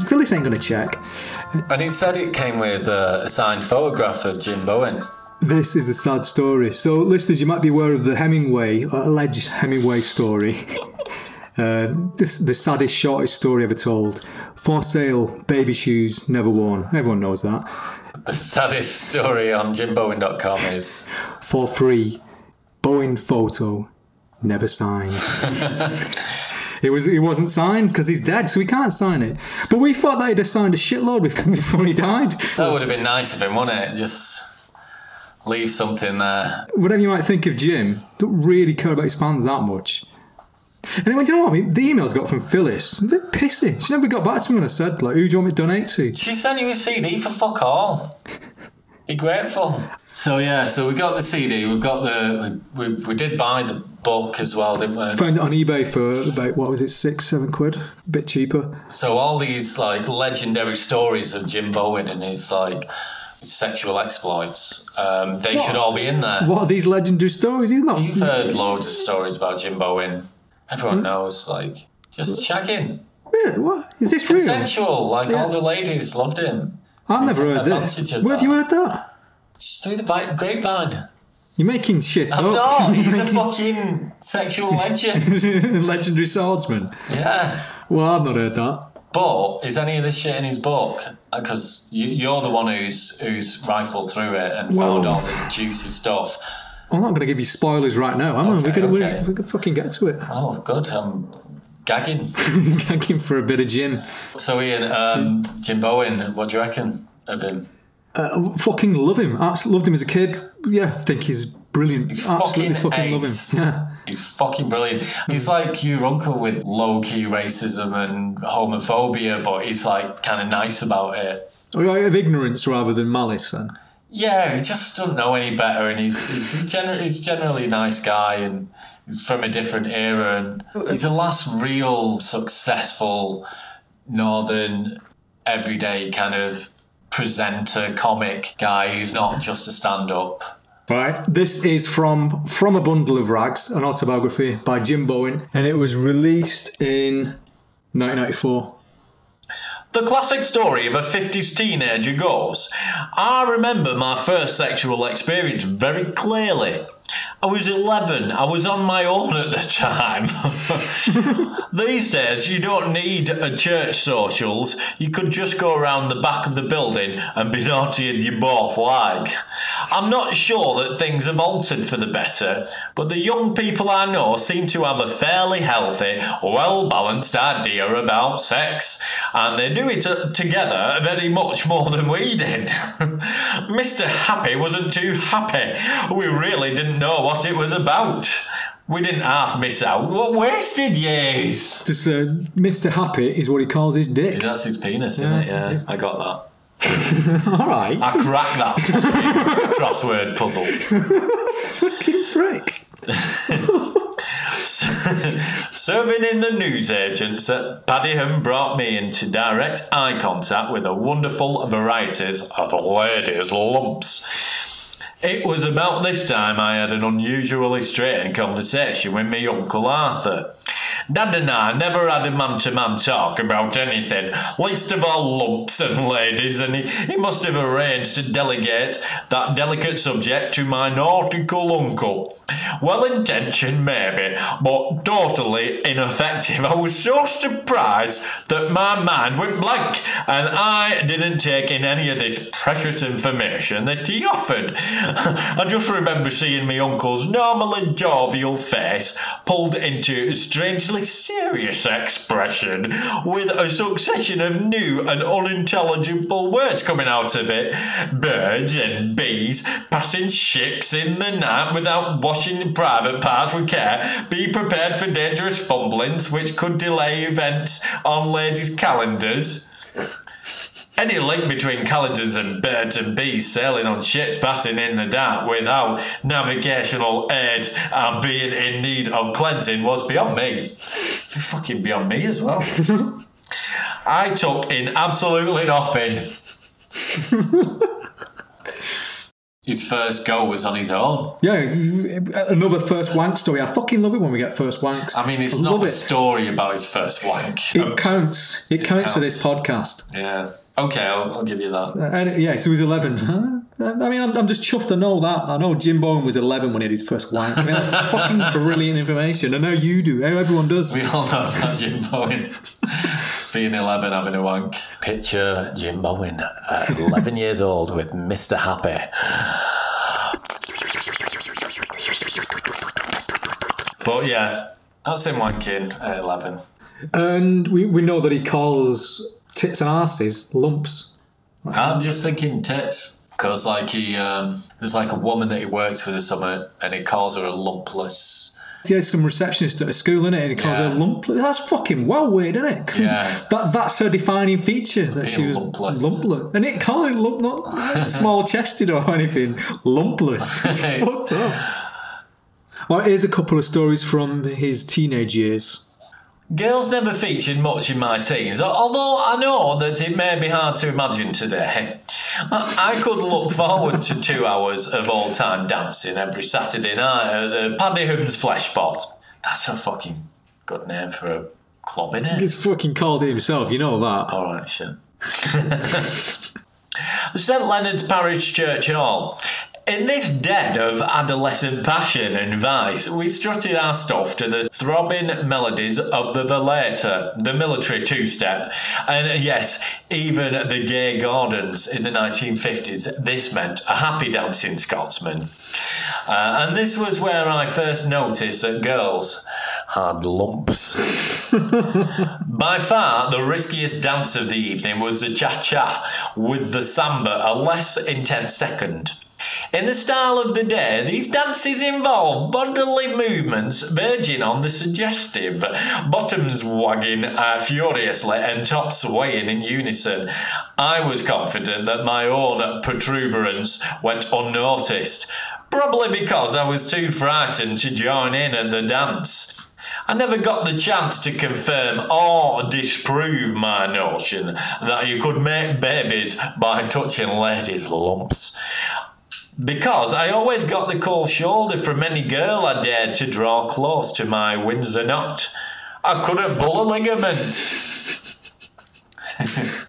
Speaker 1: Phyllis ain't going to check.
Speaker 6: And it said it came with a signed photograph of Jim Bowen.
Speaker 1: This is the sad story. So, listeners, you might be aware of the Hemingway, alleged Hemingway story. uh, this the saddest, shortest story ever told. For sale, baby shoes, never worn. Everyone knows that.
Speaker 6: The saddest story on jimbowen.com is
Speaker 1: For free, Bowen photo, never signed. it was. It wasn't signed because he's dead, so we can't sign it. But we thought that he'd have signed a shitload before he died.
Speaker 6: that would have been nice of him, wouldn't it? Just leave something there.
Speaker 1: whatever you might think of Jim, don't really care about his fans that much. And then, do you know what? I mean, the emails got from Phyllis. A bit pissy. She never got back to me when I said, like, who do you want me to donate to?
Speaker 6: She sent you a CD for fuck all. Be grateful. So yeah, so we got the CD. We've got the we, we, we did buy the book as well, didn't we?
Speaker 1: Found it on eBay for about, what was it, six, seven quid? A bit cheaper.
Speaker 6: So all these like legendary stories of Jim Bowen and his like sexual exploits, um, they should all be in there.
Speaker 1: What are these legendary stories? He's not.
Speaker 6: You've heard loads of stories about Jim Bowen. Everyone hmm? knows, like just shagging,
Speaker 1: Really? What? Is this real?
Speaker 6: sensual. Like all the ladies loved him.
Speaker 1: I've never heard this.
Speaker 6: advantage of
Speaker 1: Where have
Speaker 6: that.
Speaker 1: you heard that?
Speaker 6: Through the bi- grapevine.
Speaker 1: You're making shit
Speaker 6: I'm
Speaker 1: up.
Speaker 6: not. He's a fucking sexual legend.
Speaker 1: legendary swordsman.
Speaker 6: Yeah.
Speaker 1: Well, I've not heard that.
Speaker 6: But is any of this shit in his book? Uh, because you, you're the one who's who's rifled through it and
Speaker 1: Well-
Speaker 6: found all the juicy stuff.
Speaker 1: I'm not going to give you spoilers right now. I'm
Speaker 6: Okay,
Speaker 1: we could
Speaker 6: okay.
Speaker 1: we, we fucking get to it.
Speaker 6: Oh, good. I'm gagging.
Speaker 1: Gagging for a bit of Jim.
Speaker 6: So Ian, um, Jim Bowen, what do you reckon of him?
Speaker 1: Uh, fucking love him. Absolutely loved him as a kid. Yeah, I think he's brilliant.
Speaker 6: He's
Speaker 1: Absolutely
Speaker 6: fucking
Speaker 1: fucking love him. Yeah.
Speaker 6: He's fucking brilliant. He's like your uncle with low key racism and homophobia, but he's like kind of nice about it.
Speaker 1: Or Of ignorance rather than malice, then.
Speaker 6: Yeah, he just doesn't know any better, and he's he's, gener- he's generally a nice guy and from a different era, and he's the last real successful northern everyday kind of presenter comic guy who's not just a stand-up.
Speaker 1: Right. This is from From a Bundle of Rags, an autobiography by Jim Bowen, and it was released in 1994.
Speaker 2: The classic story of a 50s teenager goes I remember my first sexual experience very clearly. I was 11. I was on my own at the time. These days, you don't need a church socials. You could just go around the back of the building and be naughty and you both like. I'm not sure that things have altered for the better, but the young people I know seem to have a fairly healthy, well balanced idea about sex, and they do it uh, together very much more than we did. Mr. Happy wasn't too happy. We really didn't know what it was about. We didn't half miss out. What wasted years?
Speaker 1: Just uh, Mr. Happy is what he calls his dick.
Speaker 2: That's his penis, isn't it? Yeah, I got that.
Speaker 1: All right.
Speaker 2: I cracked that crossword puzzle.
Speaker 1: Fucking prick.
Speaker 2: Serving in the newsagents at Padiham brought me into direct eye contact with the wonderful varieties of ladies' lumps. It was about this time I had an unusually strange conversation with my Uncle Arthur. Dad and I never had a man to man talk about anything, least of all lumps and ladies, and he, he must have arranged to delegate that delicate subject to my nautical uncle. Well intentioned, maybe, but totally ineffective. I was so surprised that my mind went blank, and I didn't take in any of this precious information that he offered. I just remember seeing my uncle's normally jovial face pulled into a strangely serious expression, with a succession of new and unintelligible words coming out of it. Birds and bees, passing ships in the night without washing the private parts with care, be prepared for dangerous fumblings which could delay events on ladies' calendars. Any link between Caledons and birds and Bees sailing on ships passing in the dark without navigational aids and being in need of cleansing was beyond me. Fucking beyond me as well. I took in absolutely nothing. his first go was on his own.
Speaker 1: Yeah, another first wank story. I fucking love it when we get first wanks.
Speaker 2: I mean, it's
Speaker 1: I
Speaker 2: not a
Speaker 1: it.
Speaker 2: story about his first wank.
Speaker 1: It counts. It, counts, for this podcast.
Speaker 2: yeah. Okay, I'll, I'll give you that.
Speaker 1: Uh, And yeah, so he was 11. Huh? I mean, I'm, I'm just chuffed to know that. I know Jim Bowen was 11 when he had his first wank. I mean, that's fucking brilliant information. I know you do. Everyone does.
Speaker 2: We all know about Jim Bowen being 11 having a wank.
Speaker 7: Picture Jim Bowen at 11 years old with Mr. Happy.
Speaker 2: But yeah, that's him wanking at 11.
Speaker 1: And we, we know that he calls tits and asses lumps.
Speaker 2: I'm just thinking tits. Because, like, he, um, there's like a woman that he works with or something, and he calls her a lumpless.
Speaker 1: He has some receptionist at a school, in it, And he calls
Speaker 2: Yeah.
Speaker 1: her lumpless. That's fucking well weird, isn't it?
Speaker 2: Yeah.
Speaker 1: That, that's her defining feature, that she was
Speaker 2: lumpless.
Speaker 1: lumpless. And it call it lump, not small chested or anything. Lumpless. It's fucked up. Well, here's a couple of stories from his teenage years.
Speaker 2: Girls never featured much in my teens, although I know that it may be hard to imagine today. I I could look forward to two hours of all time dancing every Saturday night at uh, Padiham's Flesh Pot. That's a fucking good name for a club, isn't it?
Speaker 1: He's fucking called it himself, you know that.
Speaker 2: Alright, shit. St Leonard's Parish Church Hall. In this den of adolescent passion and vice, we strutted our stuff to the throbbing melodies of the Veleta, the military two step, and yes, even the Gay Gordons in the 1950s. This meant a happy dancing Scotsman. Uh, and this was where I first noticed that girls
Speaker 7: Had lumps.
Speaker 2: by far, the riskiest dance of the evening was the cha cha, with the samba a less intense second. In the style of the day, these dances involve bodily movements verging on the suggestive, bottoms wagging uh, furiously and tops swaying in unison. I was confident that my own protuberance went unnoticed, probably because I was too frightened to join in at the dance. I never got the chance to confirm or disprove my notion that you could make babies by touching ladies' lumps. Because I always got the cold shoulder from any girl I dared to draw close to my Windsor knot. I couldn't pull a ligament.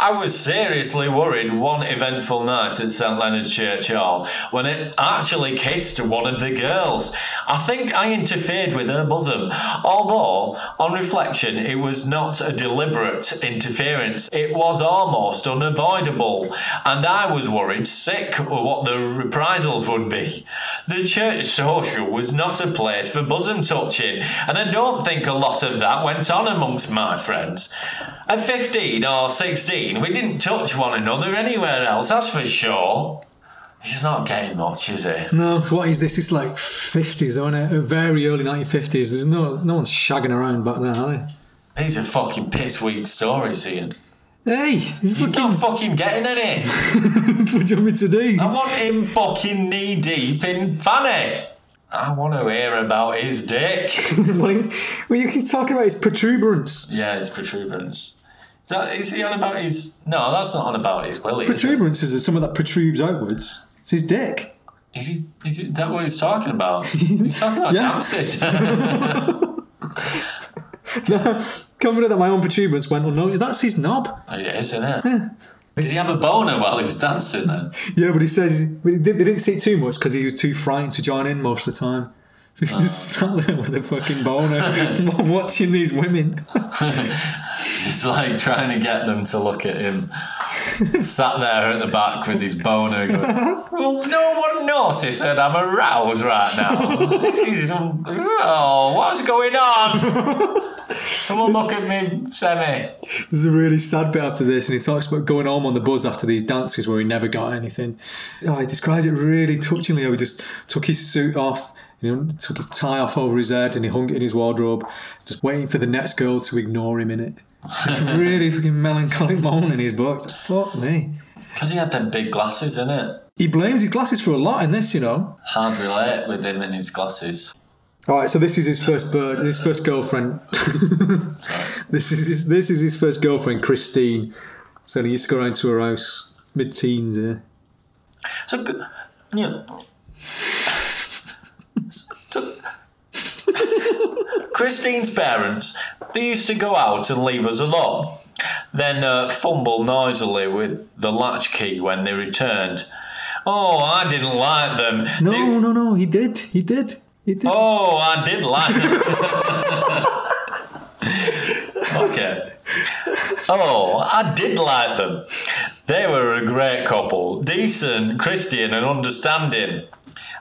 Speaker 2: I was seriously worried one eventful night at St Leonard's Church Hall when it actually kissed one of the girls. I think I interfered with her bosom, although, on reflection, it was not a deliberate interference. It was almost unavoidable, and I was worried sick what the reprisals would be. The church social was not a place for bosom touching, and I don't think a lot of that went on amongst my friends. At 15 or 16, we didn't touch one another anywhere else, that's for sure. He's not getting much, is he?
Speaker 1: No, what is this? It's like 50s, though, isn't it? Very early 1950s. There's no no one's shagging around back then, are they?
Speaker 2: These are fucking piss weak stories, Ian.
Speaker 1: Hey, you
Speaker 2: You're
Speaker 1: fucking,
Speaker 2: not fucking getting any.
Speaker 1: what do you want me to do?
Speaker 2: I want him fucking knee deep in Fanny. I want to hear about his dick.
Speaker 1: well, you keep talking about his protuberance.
Speaker 2: yeah, his protuberance. Is, that, is he on about his. No, that's not on about his willy. is it?
Speaker 1: Protuberance is something that protrudes outwards. It's his dick.
Speaker 2: Is he? Is he, that what he's talking about? He's talking about
Speaker 1: Yeah.
Speaker 2: dancing.
Speaker 1: Confident that my own protuberance went oh, unnoticed. That's his knob.
Speaker 2: Oh, it is, isn't it? Did he have a boner while he was dancing then?
Speaker 1: Yeah, but he says but he did, they didn't see it too much because he was too frightened to join in most of the time. So he just oh. sat there with a fucking boner watching these women.
Speaker 2: He's like trying to get them to look at him. Sat there at the back with his boner going, Well, no one noticed that I'm aroused right now. Oh, what's going on? Someone look at me, Semi.
Speaker 1: There's a really sad bit after this, and he talks about going home on the buzz after these dances where he never got anything. Oh, he describes it really touchingly how he just took his suit off, know, took his tie off over his head, and he hung it in his wardrobe, just waiting for the next girl to ignore him in it. It's really fucking melancholic moan in his books. Fuck me.
Speaker 2: Because he had them big glasses, innit?
Speaker 1: He blames his glasses for a lot in this, you know.
Speaker 2: Hard relate with him and his glasses.
Speaker 1: All right, so this is his first bird, his first girlfriend. this is his, this is his first girlfriend, Christine. So he used to go around to her house, mid-teens. Yeah.
Speaker 2: So, g- you know. So, Christine's parents, they used to go out and leave us alone, then uh, fumble noisily with the latchkey when they returned. Oh, I didn't like them.
Speaker 1: No,
Speaker 2: They-
Speaker 1: no, no. He did. He did. He did.
Speaker 2: Oh, I did like them. okay. Oh, I did like them. They were a great couple, decent, Christian, and understanding.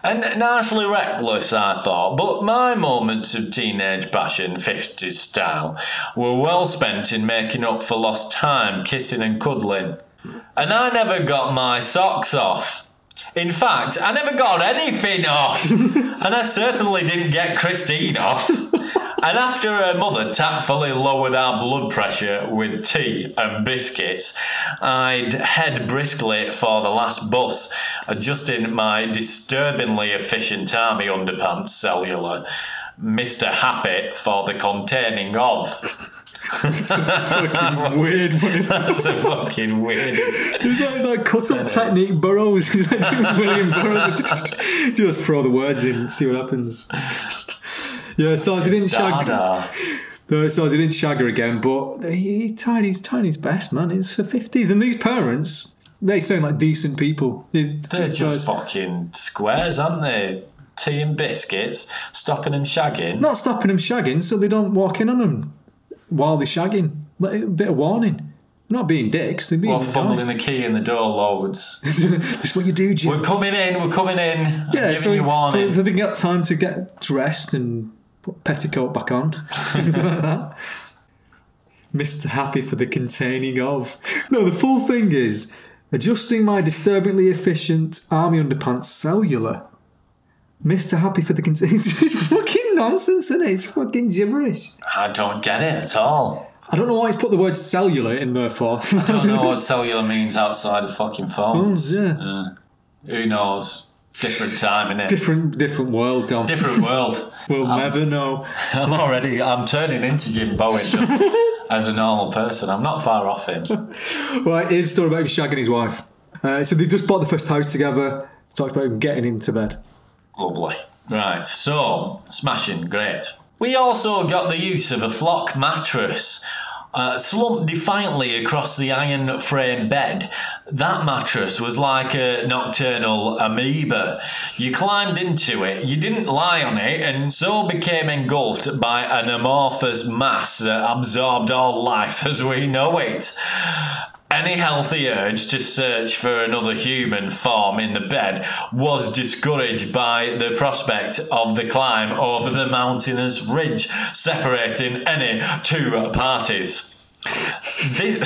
Speaker 2: And nicely reckless, I thought, but my moments of teenage passion, 50s style, were well spent in making up for lost time, kissing and cuddling. And I never got my socks off. In fact, I never got anything off. and I certainly didn't get Christine off. And after her mother tactfully lowered our blood pressure with tea and biscuits, I'd head briskly for the last bus, adjusting my disturbingly efficient army underpants cellular, Mr. Happy for the containing of.
Speaker 1: fucking weird. One.
Speaker 2: That's a fucking weird.
Speaker 1: He's like that cut-up technique Burroughs. He's like William Burroughs. Just throw the words in, see what happens. Yeah, so he didn't shag.
Speaker 2: Dada.
Speaker 1: No, so he didn't shag her again, but he, he tried his tried his best, man. It's for fifties, and these parents, they sound like decent people.
Speaker 2: They're just
Speaker 1: guys-
Speaker 2: fucking squares, aren't they? Tea and biscuits, stopping and shagging.
Speaker 1: not stopping them shagging, so they don't walk in on them while they're shagging. A bit of warning. Not being dicks, they're being
Speaker 2: Or
Speaker 1: guys.
Speaker 2: fumbling the key in the door loads.
Speaker 1: That's what you do, Jim.
Speaker 2: We're coming in, we're coming in.
Speaker 1: Yeah,
Speaker 2: giving
Speaker 1: so,
Speaker 2: you warning.
Speaker 1: so, so they get time to get dressed and put petticoat back on. Like. Mr. Happy for the containing of. No, the full thing is adjusting my disturbingly efficient army underpants cellular. Mr. Happy for the containing. It's fucking nonsense, isn't it? It's fucking gibberish.
Speaker 2: I don't get it at all.
Speaker 1: I don't know why he's put the word cellular in there for.
Speaker 2: I don't know what cellular means outside of fucking phones.
Speaker 1: Oh, yeah.
Speaker 2: Uh, who knows? Different time, innit?
Speaker 1: Different, different world, Dom.
Speaker 2: Different world.
Speaker 1: we'll never know.
Speaker 2: I'm already, I'm turning into Jim Bowen just as a normal person. I'm not far off him.
Speaker 1: Right, here's a story about him shagging his wife. Uh, so they just bought the first house together. Talked about him getting into bed.
Speaker 2: Lovely. Right, so smashing, great. We also got the use of a flock mattress. Uh, slumped defiantly across the iron frame bed. That mattress was like a nocturnal amoeba. You climbed into it, you didn't lie on it, and so became engulfed by an amorphous mass that absorbed all life as we know it. Any healthy urge to search for another human form in the bed was discouraged by the prospect of the climb over the mountainous ridge separating any two parties. This,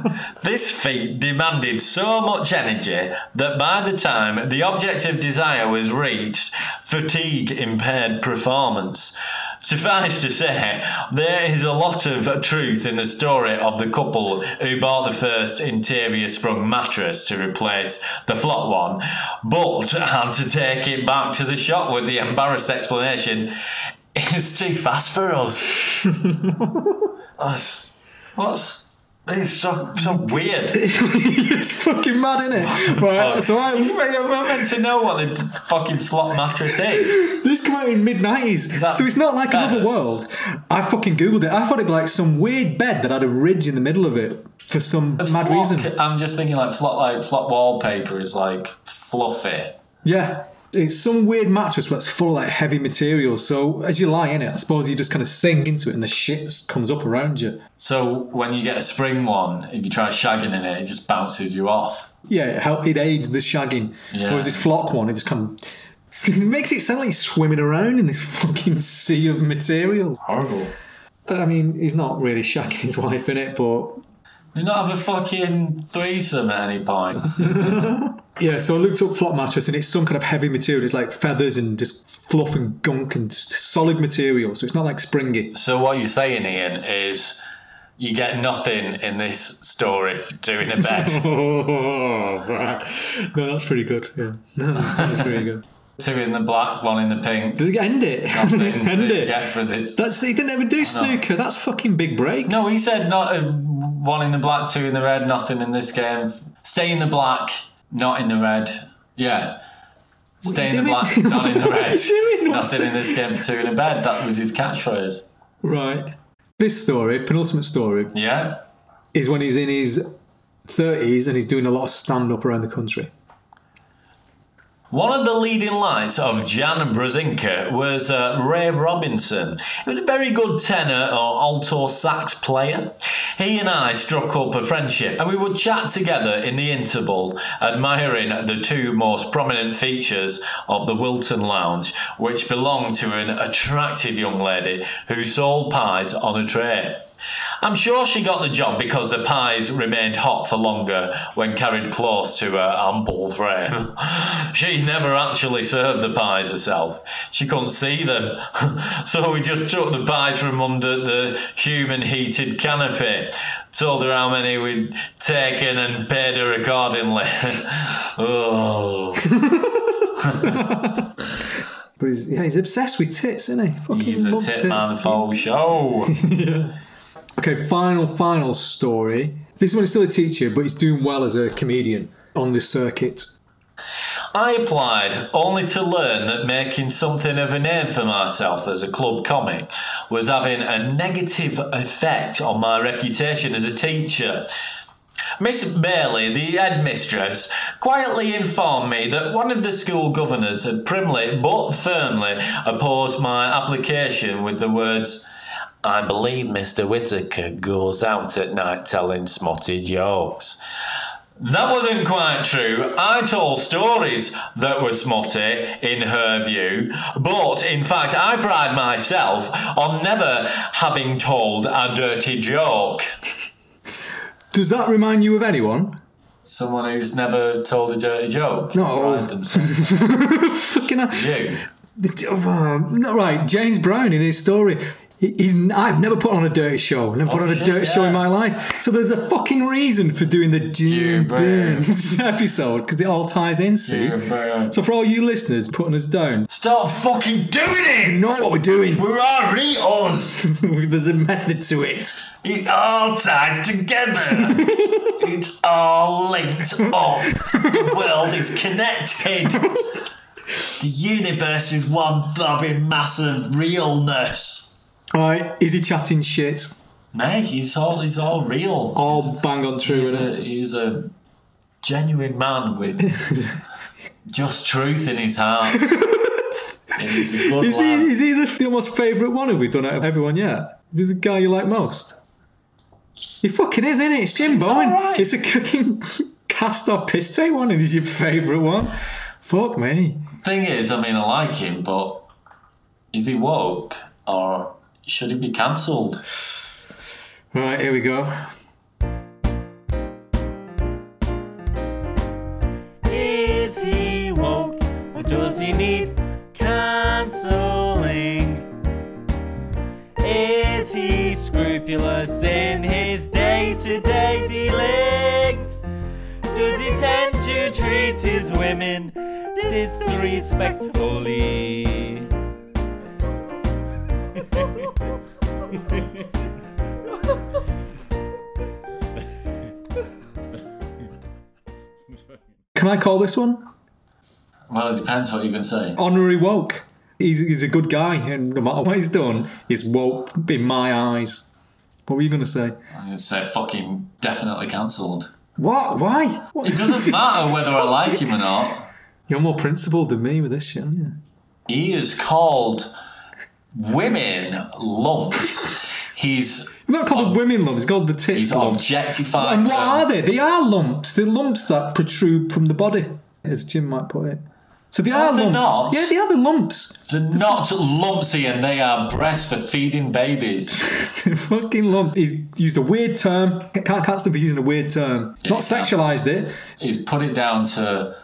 Speaker 2: this feat demanded so much energy that by the time the object of desire was reached, fatigue impaired performance. Suffice to say, there is a lot of truth in the story of the couple who bought the first interior sprung mattress to replace the flat one, but had to take it back to the shop with the embarrassed explanation it's too fast for us. us. What's, it's so, so weird.
Speaker 1: it's fucking mad, isn't it? Right, so I
Speaker 2: I'm meant to know what the fucking flock mattress is.
Speaker 1: this came out in mid nineties, so it's not like another world. I fucking googled it. I thought it'd be like some weird bed that had a ridge in the middle of it for some mad reason.
Speaker 2: I'm just thinking like flop like flock wallpaper is like fluffy.
Speaker 1: Yeah. It's some weird mattress that's full of like heavy materials. So as you lie in it, I suppose you just kind of sink into it and the shit comes up around you.
Speaker 2: So when you get a spring one, if you try shagging in it, it just bounces you off.
Speaker 1: Yeah, it, help, it aids the shagging.
Speaker 2: Yeah.
Speaker 1: Whereas this flock one, it just kind of it makes it sound like he's swimming around in this fucking sea of material.
Speaker 2: Horrible.
Speaker 1: I mean, he's not really shagging his wife in it, but
Speaker 2: You not have a fucking threesome at any point.
Speaker 1: yeah. So I looked up flock mattress, and it's some kind of heavy material. It's like feathers and just fluff and gunk and solid material. So it's not like springy.
Speaker 2: so what you're saying, Ian, is You get nothing in this story for doing a bed.
Speaker 1: Oh, right. No, that's pretty good. Yeah, no, that's pretty good.
Speaker 2: Two in the black, one in the pink.
Speaker 1: Did end it?
Speaker 2: Nothing
Speaker 1: end it.
Speaker 2: get for this.
Speaker 1: That's they didn't ever do snooker. That's fucking big break.
Speaker 2: No, he said not uh, one in the black, two in the red, nothing in this game. Stay in the black, not in the red. Yeah. Stay in the
Speaker 1: doing?
Speaker 2: black, not in the red. Nothing in this game for two in a bed. That was his catchphrase.
Speaker 1: Right. This story, penultimate story,
Speaker 2: Yeah.
Speaker 1: is when he's in his 30s and he's doing a lot of stand up around the country.
Speaker 2: One of the leading lights of Jan Brzezinka was uh, Ray Robinson. He was a very good tenor or alto sax player. He and I struck up a friendship and we would chat together in the interval, admiring the two most prominent features of the Wilton Lounge, which belonged to an attractive young lady who sold pies on a tray. I'm sure she got the job because the pies remained hot for longer when carried close to her ample frame. she never actually served the pies herself. She couldn't see them. so we just took the pies from under the human heated canopy, told her how many we'd taken and paid her accordingly. oh.
Speaker 1: But he's, yeah, he's obsessed with tits, isn't he? Fucking
Speaker 2: He's a tip
Speaker 1: tits.
Speaker 2: man for show.
Speaker 1: Okay, final, final story. This one is still a teacher, but he's doing well as a comedian on the circuit.
Speaker 2: I applied only to learn that making something of a name for myself as a club comic was having a negative effect on my reputation as a teacher. Miss Bailey, the headmistress, quietly informed me that one of the school governors had primly but firmly opposed my application with the words, I believe Mr. Whittaker goes out at night telling smutty jokes. That wasn't quite true. I told stories that were smutty in her view, but in fact, I pride myself on never having told a dirty joke.
Speaker 1: Does that remind you of anyone?
Speaker 2: Someone who's never told a dirty joke.
Speaker 1: No. Fucking hell.
Speaker 2: You.
Speaker 1: Oh, right, James Brown in his story. He- He's, I've never put on a dirty show. Never put
Speaker 2: Oh,
Speaker 1: on a
Speaker 2: shit,
Speaker 1: dirty show in my life. So there's a fucking reason for doing the Jim Burns episode because it all ties in. See. So for all you listeners putting us down,
Speaker 2: start fucking doing it!
Speaker 1: you know what we're doing.
Speaker 2: We're already us!
Speaker 1: There's a method to it.
Speaker 2: It all ties together. it's all linked up. The world is connected.
Speaker 8: The universe is one throbbing mass of realness.
Speaker 1: All right, is he chatting shit?
Speaker 2: Nay, he's all he's all real.
Speaker 1: All bang on true.
Speaker 2: he's a he's a genuine man with just truth in his heart. he's
Speaker 1: Is he,
Speaker 2: lad.
Speaker 1: is he the, the almost favourite one? Have we done out of everyone yet? Is he the guy you like most? He fucking is, isn't it? It's Jim Bowen.
Speaker 2: alright.
Speaker 1: It's a cooking cast off piss take one, and he's your favourite one. Fuck me.
Speaker 2: Thing is, I mean, I like him, but is he woke or should he be cancelled?
Speaker 1: Right, here we go.
Speaker 8: Is he woke or does he need cancelling? Is he scrupulous in his day to day dealings? Does he tend to treat his women disrespectfully?
Speaker 1: Can I call this one?
Speaker 2: Well, it depends what you're going to say.
Speaker 1: Honorary woke. He's, he's a good guy, and no matter what he's done, he's woke in my eyes. What were you going to say?
Speaker 2: I'm going to say fucking definitely cancelled.
Speaker 1: What? Why?
Speaker 2: It doesn't matter whether I like him or not.
Speaker 1: You're more principled than me with this shit, aren't you?
Speaker 2: He is called women lumps. He's
Speaker 1: He's not called the women lumps, he's called the tits
Speaker 2: he's objectified.
Speaker 1: And what
Speaker 2: them.
Speaker 1: are they? They are lumps. They're lumps that protrude from the body, as Jim might put it. So they are
Speaker 2: they're
Speaker 1: lumps.
Speaker 2: not.
Speaker 1: Yeah, they are the lumps.
Speaker 2: They're not lumpsy and they are breasts for feeding babies.
Speaker 1: Fucking lumps. He's used a weird term. Can't for using a weird term. Not sexualized it.
Speaker 2: He's put it down to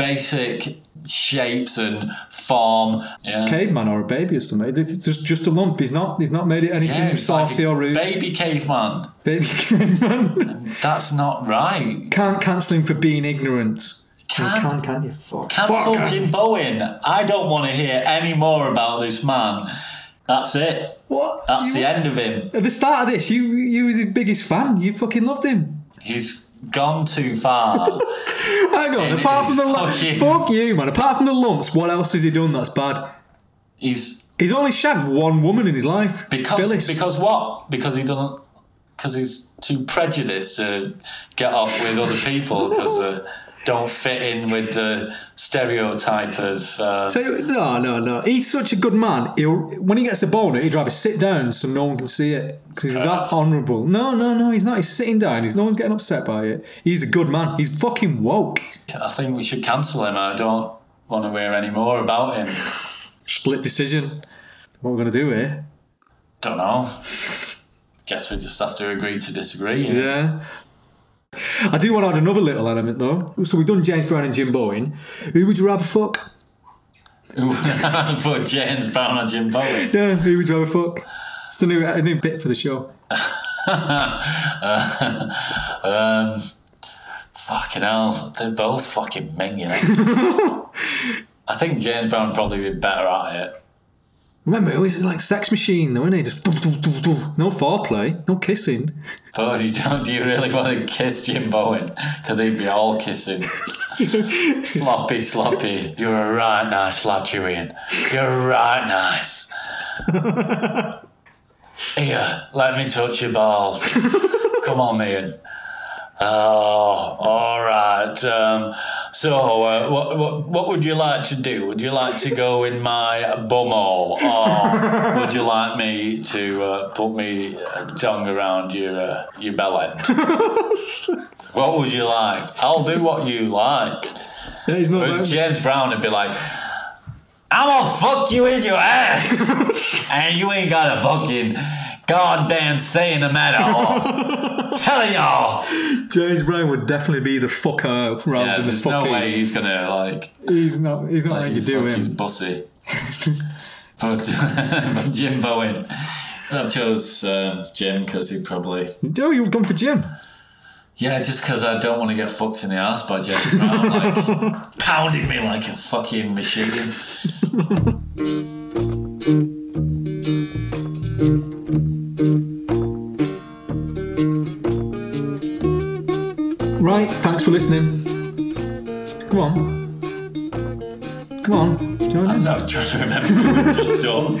Speaker 2: basic shapes and form. Yeah.
Speaker 1: Caveman or a baby or something. It's just just a lump. He's not. He's not made it anything
Speaker 2: Yeah, it's like
Speaker 1: or rude.
Speaker 2: Baby caveman.
Speaker 1: baby caveman.
Speaker 2: That's not right.
Speaker 1: Can't cancel him for being ignorant.
Speaker 2: Can-
Speaker 1: you can, can't you? Fuck.
Speaker 2: Cancel
Speaker 1: Fuck.
Speaker 2: Jim Bowen. I don't want to hear any more about this man. That's it.
Speaker 1: What?
Speaker 2: That's
Speaker 1: You-
Speaker 2: the end of him.
Speaker 1: At the start of this, you you were the biggest fan. You fucking loved him.
Speaker 2: He's gone too far.
Speaker 1: Hang on.
Speaker 2: And
Speaker 1: apart from the lumps,
Speaker 2: fucking-
Speaker 1: fuck you, man. Apart from the lumps, what else has he done that's bad?
Speaker 2: He's
Speaker 1: He's only shagged one woman in his life.
Speaker 2: because
Speaker 1: Phyllis.
Speaker 2: because what? Because he doesn't. Because he's too prejudiced to get off with other people because uh, don't fit in with the stereotype of. Uh,
Speaker 1: you- no, no, no. He's such a good man. He'll when he gets a boner, he'd rather sit down so no one can see it because he's that honourable. No, no, no. He's not. He's sitting down. He's no one's getting upset by it. He's a good man. He's fucking woke.
Speaker 2: I think we should cancel him. I don't want to hear any more about him.
Speaker 1: Split decision. What we're gonna do here?
Speaker 2: Don't know. Guess we just have to agree to disagree.
Speaker 1: Yeah. I do want to add another little element though. So we've done James Brown and Jim Bowen. Who would you rather fuck?
Speaker 2: For James Brown and Jim Bowen.
Speaker 1: Yeah, who would you rather fuck? It's a new, a new bit for the show.
Speaker 2: um, fucking hell, they're both fucking minging. I think James Brown would probably be better at it.
Speaker 1: Remember, it was like sex machine though, isn't it? Just doo, doo, doo. no foreplay, no kissing.
Speaker 2: But you don't, do you really want to kiss Jim Bowen? Because he'd be all kissing. sloppy, sloppy. You're a right nice lad, Julian. You're right nice. Here, let me touch your balls. Come on, Ian. Oh, all right. Um, so, uh, what, what what would you like to do? Would you like to go in my bumhole, or would you like me to uh, put me uh, tongue around your uh, your bell end? what would you like? I'll do what you like.
Speaker 1: Yeah, he's not.
Speaker 2: Whereas James Brown would be like, I'm gonna fuck you in your ass, and you ain't got a fucking goddamn say in the matter. all. Telling y'all.
Speaker 1: James Brown would definitely be the fucker rather
Speaker 2: Yeah,
Speaker 1: than the
Speaker 2: there's no way he's gonna like.
Speaker 1: He's not. He's not
Speaker 2: like
Speaker 1: like to do
Speaker 2: his
Speaker 1: him.
Speaker 2: bussy. but, but Jim Bowen. I chose um, Jim because he probably.
Speaker 1: Oh, you've gone for Jim.
Speaker 2: Yeah, just because I don't want to get fucked in the ass by James Brown, like pounding me like a fucking machine.
Speaker 1: For listening. Come on. Come on. Join
Speaker 2: I'm
Speaker 1: in.
Speaker 2: not trying to remember what we've just done.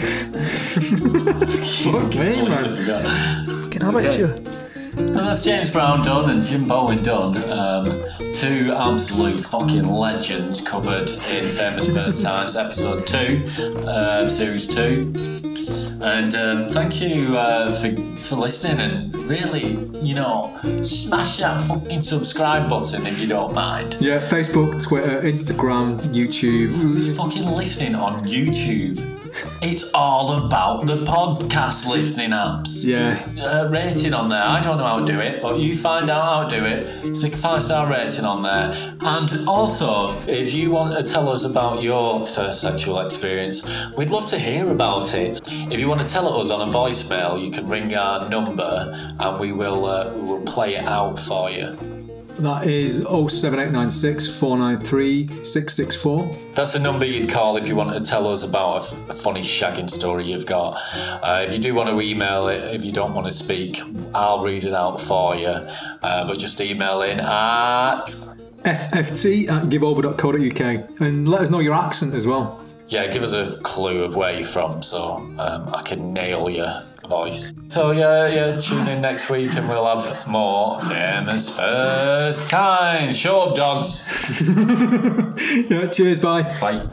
Speaker 1: Fuck me, man.
Speaker 2: forgot.
Speaker 1: Fucking how about you?
Speaker 2: And that's James Brown done and Jim Bowen done. Um, two absolute fucking legends covered in Famous First Times, episode two, uh, series two. And um, thank you uh, for, for listening and really, you know, smash that fucking subscribe button if you don't mind.
Speaker 1: Yeah. Facebook, Twitter, Instagram, YouTube.
Speaker 2: Who's fucking listening on YouTube? It's all about the podcast listening apps.
Speaker 1: Yeah.
Speaker 2: uh, rating on there. I don't know how to do it, but you find out how to do it. Stick a five star rating on there. And also, if you want to tell us about your first sexual experience, we'd love to hear about it. If you want to tell us on a voicemail, you can ring our number and we will uh, we will play it out for you.
Speaker 1: That is 07896 493 664.
Speaker 2: That's the number you'd call if you want to tell us about a, f- a funny shagging story you've got. Uh, if you do want to email it, if you don't want to speak, I'll read it out for you. Uh, but just email in at
Speaker 1: FFT at giveover.co.uk. And let us know your accent as well.
Speaker 2: yeah, give us a clue of where you're from so um, I can nail your voice. So yeah, yeah, tune in next week and we'll have more famous first time. Show up, dogs.
Speaker 1: Yeah, cheers, bye.
Speaker 2: Bye.